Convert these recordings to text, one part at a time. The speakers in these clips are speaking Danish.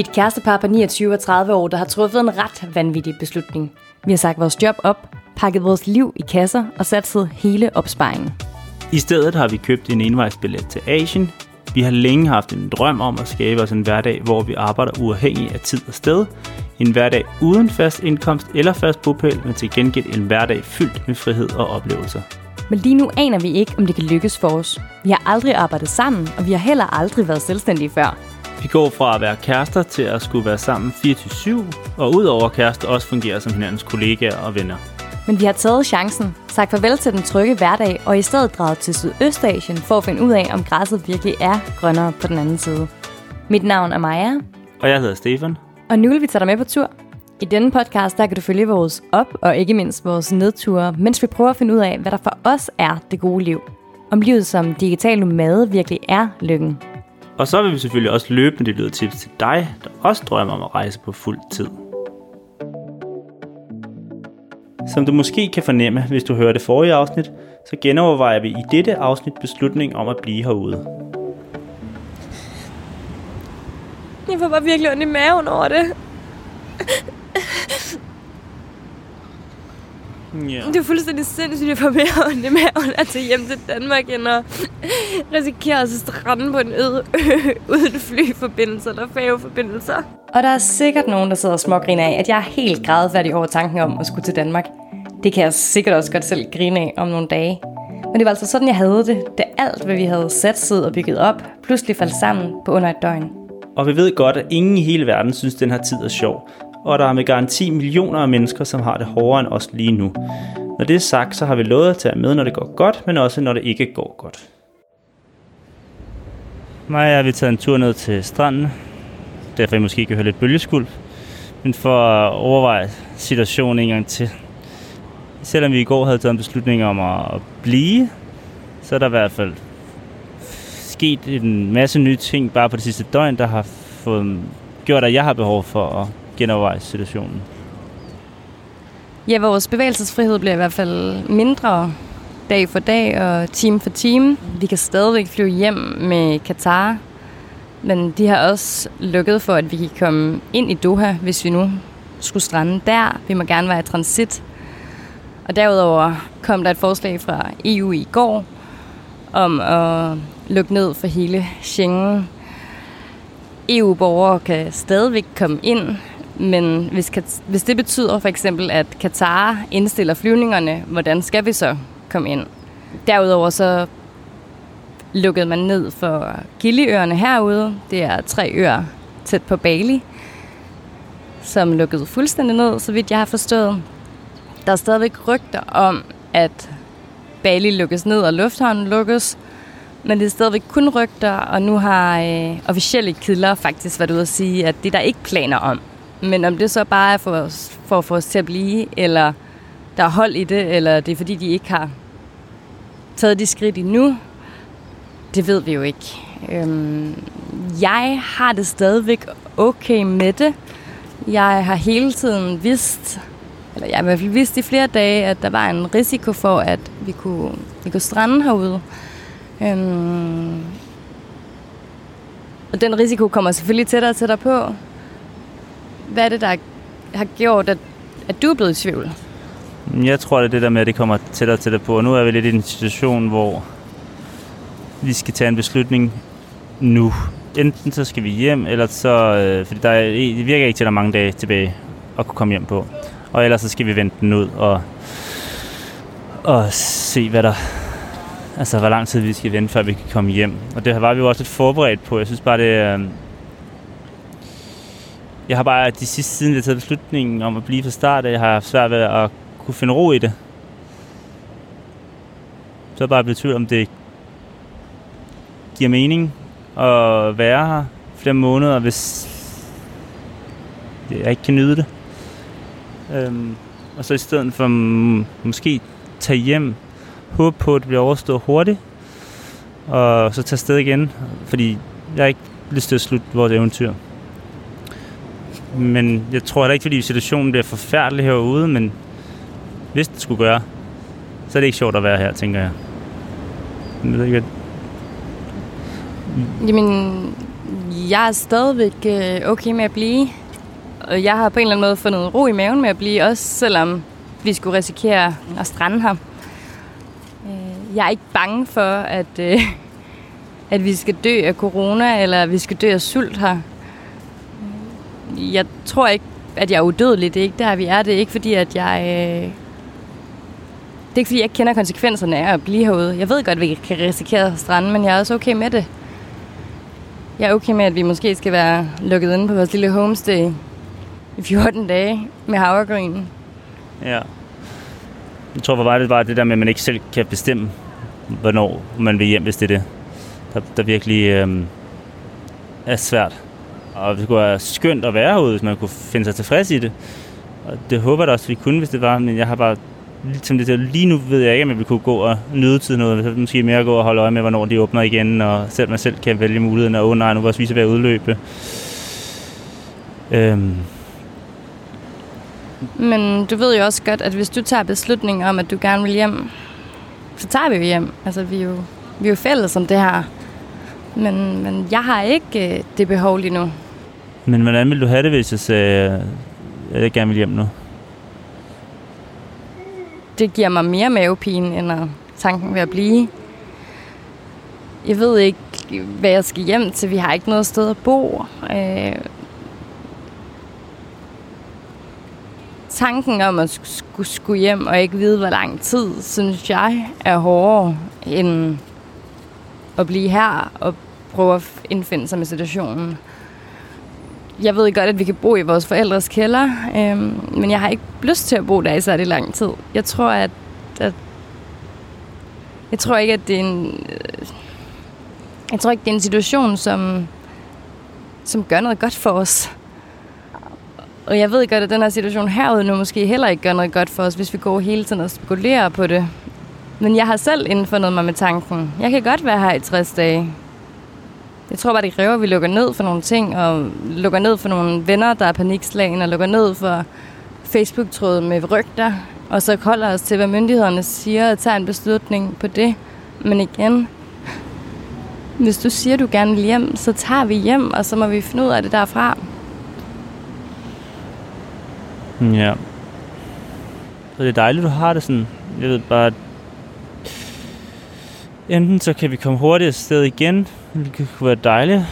Vi er et kærestepar på 29 og 30 år, der har truffet en ret vanvittig beslutning. Vi har sagt vores job op, pakket vores liv i kasser og satset hele opsparingen. I stedet har vi købt en envejsbillet til Asien. Vi har længe haft en drøm om at skabe os en hverdag, hvor vi arbejder uafhængig af tid og sted. En hverdag uden fast indkomst eller fast bopæl, men til gengæld en hverdag fyldt med frihed og oplevelser. Men lige nu aner vi ikke, om det kan lykkes for os. Vi har aldrig arbejdet sammen, og vi har heller aldrig været selvstændige før. Vi går fra at være kærester til at skulle være sammen 24-7, og udover kærester også fungere som hinandens kollegaer og venner. Men vi har taget chancen, sagt farvel til den trygge hverdag, og i stedet draget til Sydøstasien for at finde ud af, om græsset virkelig er grønnere på den anden side. Mit navn er Maja, Og jeg hedder Stefan. og nu vil vi tage dig med på tur. I denne podcast, der kan du følge vores op- og ikke mindst vores nedture, mens vi prøver at finde ud af, hvad der for os er det gode liv. Om livet som digital nomade virkelig er lykken. Og så vil vi selvfølgelig også løbende dele tips til dig, der også drømmer om at rejse på fuld tid. Som du måske kan fornemme, hvis du hører det forrige afsnit, så genovervejer vi i dette afsnit beslutningen om at blive herude. Jeg får bare virkelig ondt i maven over det. Ja. Det er fuldstændig sindssygt, at får mere ondt i maven at tage hjem til Danmark, end at risikere at strande på en øde ø uden flyforbindelser eller færgeforbindelser. Og der er sikkert nogen, der sidder og smågriner af, at jeg er helt grædefærdig over tanken om at skulle til Danmark. Det kan jeg sikkert også godt selv grine af om nogle dage. Men det var altså sådan, jeg havde det, da alt, hvad vi havde satset og bygget op, pludselig faldt sammen på under et døgn. Og vi ved godt, at ingen i hele verden synes, den her tid er sjov. Og der er med garanti millioner af mennesker, som har det hårdere end os lige nu. Når det er sagt, så har vi lovet at tage med, når det går godt, men også når det ikke går godt. Mig og jeg vil en tur ned til stranden. Derfor I måske kan høre lidt bølgeskuld. Men for at overveje situationen en gang til. Selvom vi i går havde taget en beslutning om at blive, så er der i hvert fald sket en masse nye ting bare på det sidste døgn, der har fået, gjort, at jeg har behov for at genoverveje situationen. Ja, vores bevægelsesfrihed bliver i hvert fald mindre dag for dag og time for time. Vi kan stadigvæk flyve hjem med Katar, men de har også lukket for, at vi kan komme ind i Doha, hvis vi nu skulle strande der. Vi må gerne være i transit. Og derudover kom der et forslag fra EU i går om at lukke ned for hele Schengen. EU-borgere kan stadigvæk komme ind, men hvis, hvis det betyder for eksempel, at Katar indstiller flyvningerne, hvordan skal vi så komme ind? Derudover så lukkede man ned for Giliøerne herude. Det er tre øer tæt på Bali, som lukkede fuldstændig ned, så vidt jeg har forstået. Der er stadigvæk rygter om, at Bali lukkes ned og lufthavnen lukkes, men det er stadigvæk kun rygter, og nu har øh, officielle kilder faktisk været ude at sige, at det er der ikke planer om. Men om det så bare er for, for at få os til at blive, eller der er hold i det, eller det er fordi, de ikke har taget de skridt endnu, det ved vi jo ikke. Øhm, jeg har det stadigvæk okay med det. Jeg har hele tiden vidst, eller jeg har i hvert fald vidst i flere dage, at der var en risiko for, at vi kunne, vi kunne strande herude. Øhm, og den risiko kommer selvfølgelig tættere og tættere på. Hvad er det, der har gjort, at, at du er blevet i tvivl? Jeg tror, det er det der med, at det kommer tættere og tættere på. Og nu er vi lidt i en situation, hvor vi skal tage en beslutning nu. Enten så skal vi hjem, eller så... Øh, fordi der er, det virker ikke til, at der er mange dage tilbage at kunne komme hjem på. Og ellers så skal vi vente den ud og, og se, hvad der... Altså, hvor lang tid vi skal vente, før vi kan komme hjem. Og det var vi jo også lidt forberedt på. Jeg synes bare, det... Øh, jeg har bare de sidste siden, vi taget beslutningen om at blive fra start, jeg har haft svært ved at kunne finde ro i det. Så er jeg bare blevet tvivl om, det giver mening at være her flere måneder, hvis jeg ikke kan nyde det. Øhm, og så i stedet for måske tage hjem, håbe på, at det bliver overstået hurtigt, og så tage sted igen, fordi jeg har ikke lyst til at slutte vores eventyr. Men jeg tror heller ikke, fordi situationen bliver forfærdelig herude, men hvis det skulle gøre, så er det ikke sjovt at være her, tænker jeg. Jeg ved ikke, Jamen, Jeg er stadigvæk øh, okay med at blive. Og jeg har på en eller anden måde fundet ro i maven med at blive, også selvom vi skulle risikere at strande her. Øh, jeg er ikke bange for, at, øh, at vi skal dø af corona, eller at vi skal dø af sult her. Jeg tror ikke, at jeg er udødelig. Det er ikke der, vi er. Det er ikke fordi, at jeg... Øh, det er ikke fordi, jeg ikke kender konsekvenserne af at blive herude. Jeg ved godt, at vi kan risikere stranden, men jeg er også okay med det. Jeg er okay med, at vi måske skal være lukket inde på vores lille homestay i 14 dage med havregryn. Ja. Jeg tror for mig, det var det der med, at man ikke selv kan bestemme, hvornår man vil hjem, hvis det er det, der, der virkelig øh, er svært. Og det kunne være skønt at være herude, hvis man kunne finde sig tilfreds i det. Og det håber jeg da også, vi kunne, hvis det var, men jeg har bare som det lige nu ved jeg ikke, om vi kunne gå og nyde tid noget. Så måske mere gå og holde øje med, hvornår de åbner igen, og selv man selv kan vælge muligheden, og oh, nej, nu var vi ved at udløbe. Øhm. Men du ved jo også godt, at hvis du tager beslutningen om, at du gerne vil hjem, så tager vi jo hjem. Altså, vi er jo, vi er jo fælles om det her. Men, men jeg har ikke øh, det behov lige nu. Men hvordan vil du have det, hvis jeg sagde, at jeg gerne vil hjem nu? det giver mig mere mavepine, end at tanken ved at blive. Jeg ved ikke, hvad jeg skal hjem til. Vi har ikke noget sted at bo. Øh, tanken om at skulle, skulle hjem og ikke vide, hvor lang tid, synes jeg er hårdere end at blive her og prøve at indfinde sig med situationen jeg ved godt, at vi kan bo i vores forældres kælder, øhm, men jeg har ikke lyst til at bo der i særlig lang tid. Jeg tror, at, at jeg tror ikke, at det er en, øh, jeg tror ikke, det er en situation, som, som gør noget godt for os. Og jeg ved godt, at den her situation herude nu måske heller ikke gør noget godt for os, hvis vi går hele tiden og spekulerer på det. Men jeg har selv indfundet mig med tanken. Jeg kan godt være her i 60 dage. Jeg tror bare, det kræver, at vi lukker ned for nogle ting, og lukker ned for nogle venner, der er panikslagen, og lukker ned for Facebook-tråden med rygter, og så holder os til, hvad myndighederne siger, og tager en beslutning på det. Men igen, hvis du siger, du gerne vil hjem, så tager vi hjem, og så må vi finde ud af det derfra. Ja. Så det er dejligt, du har det sådan. Jeg ved bare, enten så kan vi komme hurtigt afsted igen, det kunne være dejligt.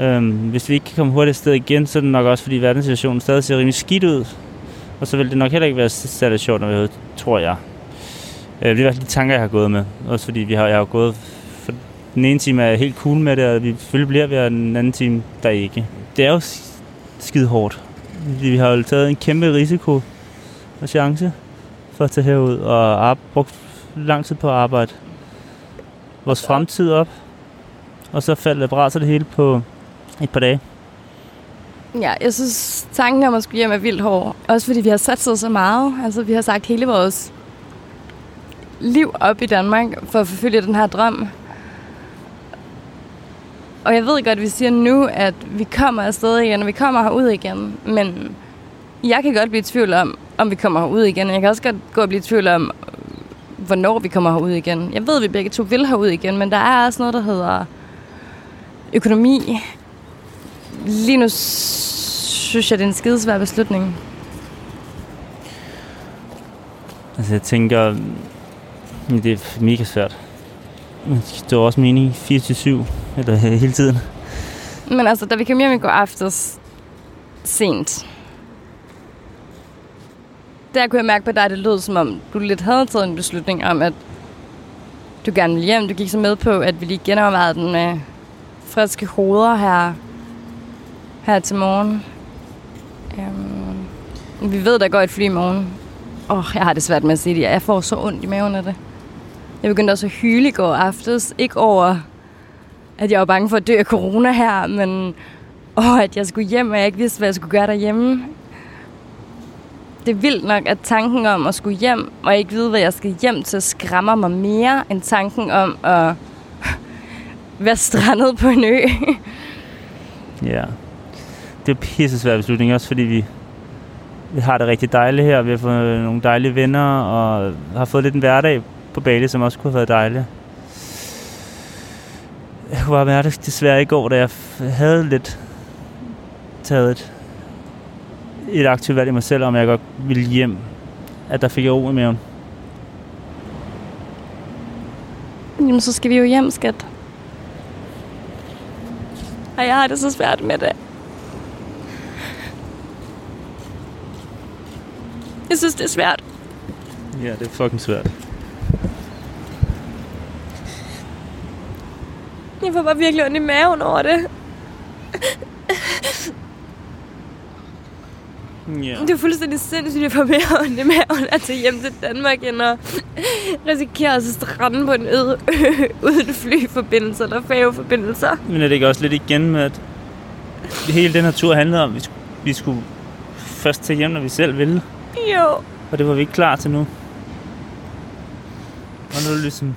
Øhm, hvis vi ikke kan komme hurtigt afsted igen, så er det nok også, fordi verdenssituationen stadig ser rimelig skidt ud. Og så vil det nok heller ikke være særlig sjovt, når vi tror jeg. Øh, det er de tanker, jeg har gået med. Også fordi vi har, jeg har gået... For den ene time er helt cool med det, og vi selvfølgelig bliver ved, den anden time, der ikke. Det er jo skide hårdt. Vi har jo taget en kæmpe risiko og chance for at tage herud og brugt lang tid på at arbejde vores fremtid op og så faldt brænder det hele på et par dage. Ja, jeg synes, tanken om at skulle hjem er vildt hård. Også fordi vi har satset så meget. Altså, vi har sagt hele vores liv op i Danmark for at forfølge den her drøm. Og jeg ved godt, at vi siger nu, at vi kommer afsted igen, og vi kommer herud igen. Men jeg kan godt blive i tvivl om, om vi kommer herud igen. Jeg kan også godt gå og blive i tvivl om, hvornår vi kommer herud igen. Jeg ved, at vi begge to vil herud igen, men der er også noget, der hedder økonomi. Lige nu synes jeg, det er en skidesvær beslutning. Altså jeg tænker, det er mega svært. Det er også mening 4-7, eller hele tiden. Men altså, da vi kom hjem i går aftes sent, der kunne jeg mærke på dig, at det lød som om, du lidt havde taget en beslutning om, at du gerne ville hjem. Du gik så med på, at vi lige genovervejede den med friske hoveder her, her til morgen. Øhm, vi ved, der går et fly i morgen. Åh, oh, jeg har det svært med at sige det. Jeg får så ondt i maven af det. Jeg begyndte også at hyle i går aftes. Ikke over, at jeg var bange for at dø af corona her, men åh, at jeg skulle hjem, og jeg ikke vidste, hvad jeg skulle gøre derhjemme. Det er vildt nok, at tanken om at skulle hjem, og ikke vide, hvad jeg skal hjem til, skræmmer mig mere, end tanken om at være strandet på en ø. ja. Det er pisse svært beslutning, også fordi vi, vi har det rigtig dejligt her. Vi har fået nogle dejlige venner, og har fået lidt en hverdag på Bali, som også kunne have været dejlig. Jeg kunne bare mærke det desværre i går, da jeg havde lidt taget et, et aktivt valg i mig selv, om jeg godt ville hjem, at der fik jeg ro i maven. Jamen, så skal vi jo hjem, skat. Og jeg har det så svært med det. Jeg synes, det er svært. Ja, det er fucking svært. Jeg får bare virkelig ondt i maven over det. Ja. Det er fuldstændig sindssygt, at jeg får mere ondt i maven at tage hjem til Danmark, end at risikere at strande på en øde ø uden flyforbindelser eller færgeforbindelser. Men er det ikke også lidt igen med, at hele den her tur handlede om, at vi skulle, vi skulle først tage hjem, når vi selv ville. Jo. Og det var vi ikke klar til nu. Og nu er det ligesom...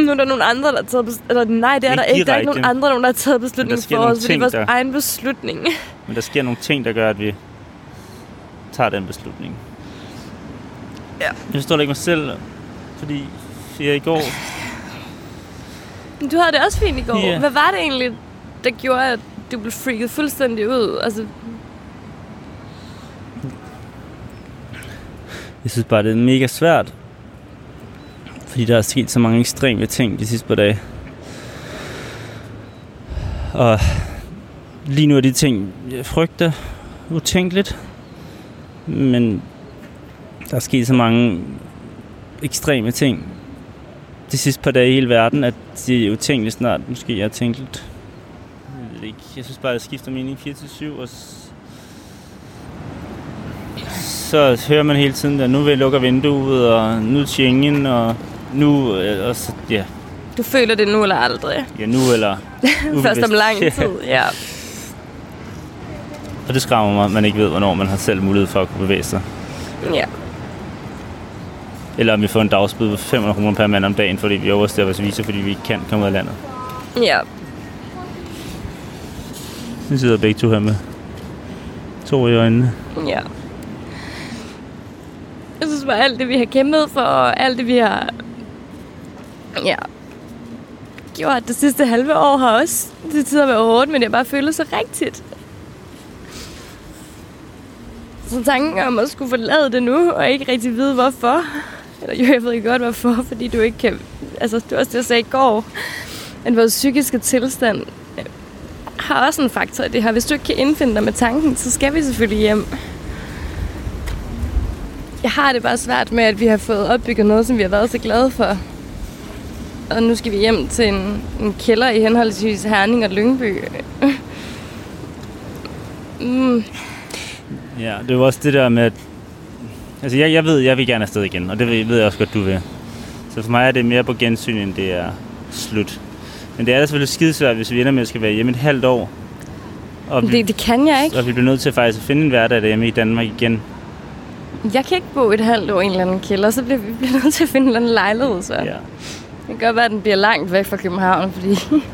Nu er der nogle andre, der har taget beslutning. Eller nej, det er Ikke der ikke. Der er ikke nogen andre, der har taget Men beslutning der sker for os, for det er vores der- egen beslutning. Men der sker nogle ting, der gør, at vi tager den beslutning. Ja. Jeg forstår det ikke mig selv, fordi jeg i går... Du havde det også fint i går. Ja. Hvad var det egentlig, der gjorde, at du blev freaket fuldstændig ud? Altså, Jeg synes bare, det er mega svært. Fordi der er sket så mange ekstreme ting de sidste par dage. Og lige nu er de ting, jeg frygter utænkeligt. Men der er sket så mange ekstreme ting de sidste par dage i hele verden, at det er utænkeligt snart måske er. Jeg ved det ikke. Jeg synes bare, at jeg skifter mening 4-7, og så hører man hele tiden, at nu vil jeg lukke vinduet, og nu er Schengen, og nu, øh, og så, ja, du føler det nu eller aldrig. ja nu eller... Først om lang Ja. tid, ja. Og det skræmmer mig, at man ikke ved, hvornår man har selv mulighed for at kunne bevæge sig. Ja. Eller om vi får en dagsbøde på 500 kroner per mand om dagen, fordi vi overstår vores visa, fordi vi ikke kan komme ud af landet. Ja. Nu sidder begge to her med to i øjnene. Ja. Jeg synes bare, alt det, vi har kæmpet for, og alt det, vi har ja, gjort det sidste halve år, har også til tider været hårdt, men det har bare føles så rigtigt. Så tanken om at skulle forlade det nu, og ikke rigtig vide hvorfor. Eller jo, jeg ved ikke godt hvorfor, fordi du ikke kan... Altså, det var også det, jeg sagde i går. At vores psykiske tilstand øh, har også en faktor i det her. Hvis du ikke kan indfinde dig med tanken, så skal vi selvfølgelig hjem. Jeg har det bare svært med, at vi har fået opbygget noget, som vi har været så glade for. Og nu skal vi hjem til en, en kælder i henholdsvis Herning og Lyngby. mm, Ja, det er jo også det der med, at... Altså, jeg, jeg ved, jeg vil gerne afsted igen, og det ved, ved jeg også godt, du vil. Så for mig er det mere på gensyn, end det er slut. Men det er da selvfølgelig skidesvært, hvis vi ender med at skal være hjemme et halvt år. Og vi, det, det kan jeg ikke. og vi bliver nødt til faktisk at finde en hverdag derhjemme i Danmark igen. Jeg kan ikke bo et halvt år i en eller anden kælder, så bliver vi bliver nødt til at finde en eller anden lejlighed. Så. Ja. Det kan godt være, at den bliver langt væk fra København, fordi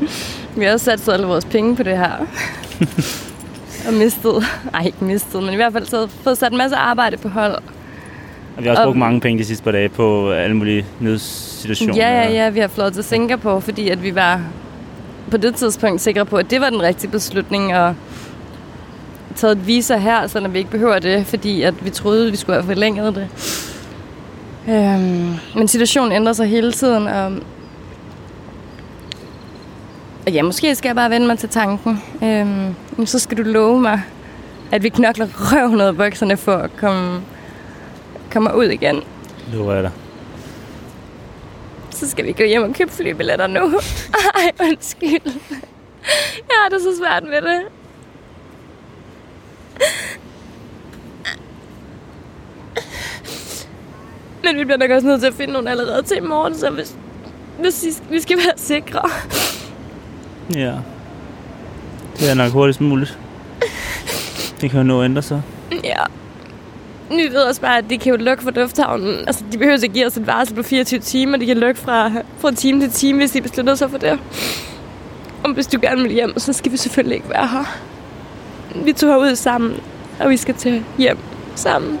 vi har også sat alle vores penge på det her. og mistet, nej ikke mistet, men i hvert fald så fået sat en masse arbejde på hold. Og vi har også Og- brugt mange penge de sidste par dage på alle mulige nødsituationer. Ja, ja, ja, vi har flået til Singapore, fordi at vi var på det tidspunkt sikre på, at det var den rigtige beslutning at taget et visa her, selvom vi ikke behøver det, fordi at vi troede, at vi skulle have forlænget det. Øhm, men situationen ændrer sig hele tiden, og og ja, måske skal jeg bare vende mig til tanken. Øhm, så skal du love mig, at vi knokler røven ud af bukserne for at komme, komme ud igen. Lover jeg dig. Så skal vi gå hjem og købe flybilletter nu. Ej, undskyld. Jeg har det så svært med det. Men vi bliver nok også nødt til at finde nogen allerede til i morgen, så hvis, hvis vi skal være sikre. Ja. Det er nok hurtigst muligt. Det kan jo nå at ændre sig. Ja. Vi ved også bare, at de kan jo lukke for lufthavnen. Altså, de behøver ikke give os et varsel på 24 timer. De kan lukke fra, fra time til time, hvis de beslutter sig for det. Og hvis du gerne vil hjem, så skal vi selvfølgelig ikke være her. Vi tog herud sammen, og vi skal til hjem sammen.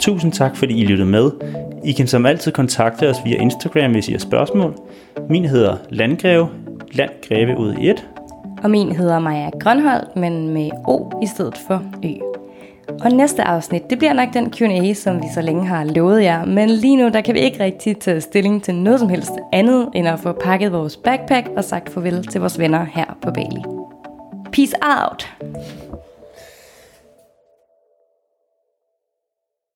Tusind tak, fordi I lyttede med. I kan som altid kontakte os via Instagram, hvis I har spørgsmål. Min hedder Landgreve, Landgreve ud i et. Og min hedder Maja Grønholdt, men med O i stedet for Ø. Og næste afsnit, det bliver nok den Q&A, som vi så længe har lovet jer. Men lige nu, der kan vi ikke rigtig tage stilling til noget som helst andet, end at få pakket vores backpack og sagt farvel til vores venner her på Bali. Peace out!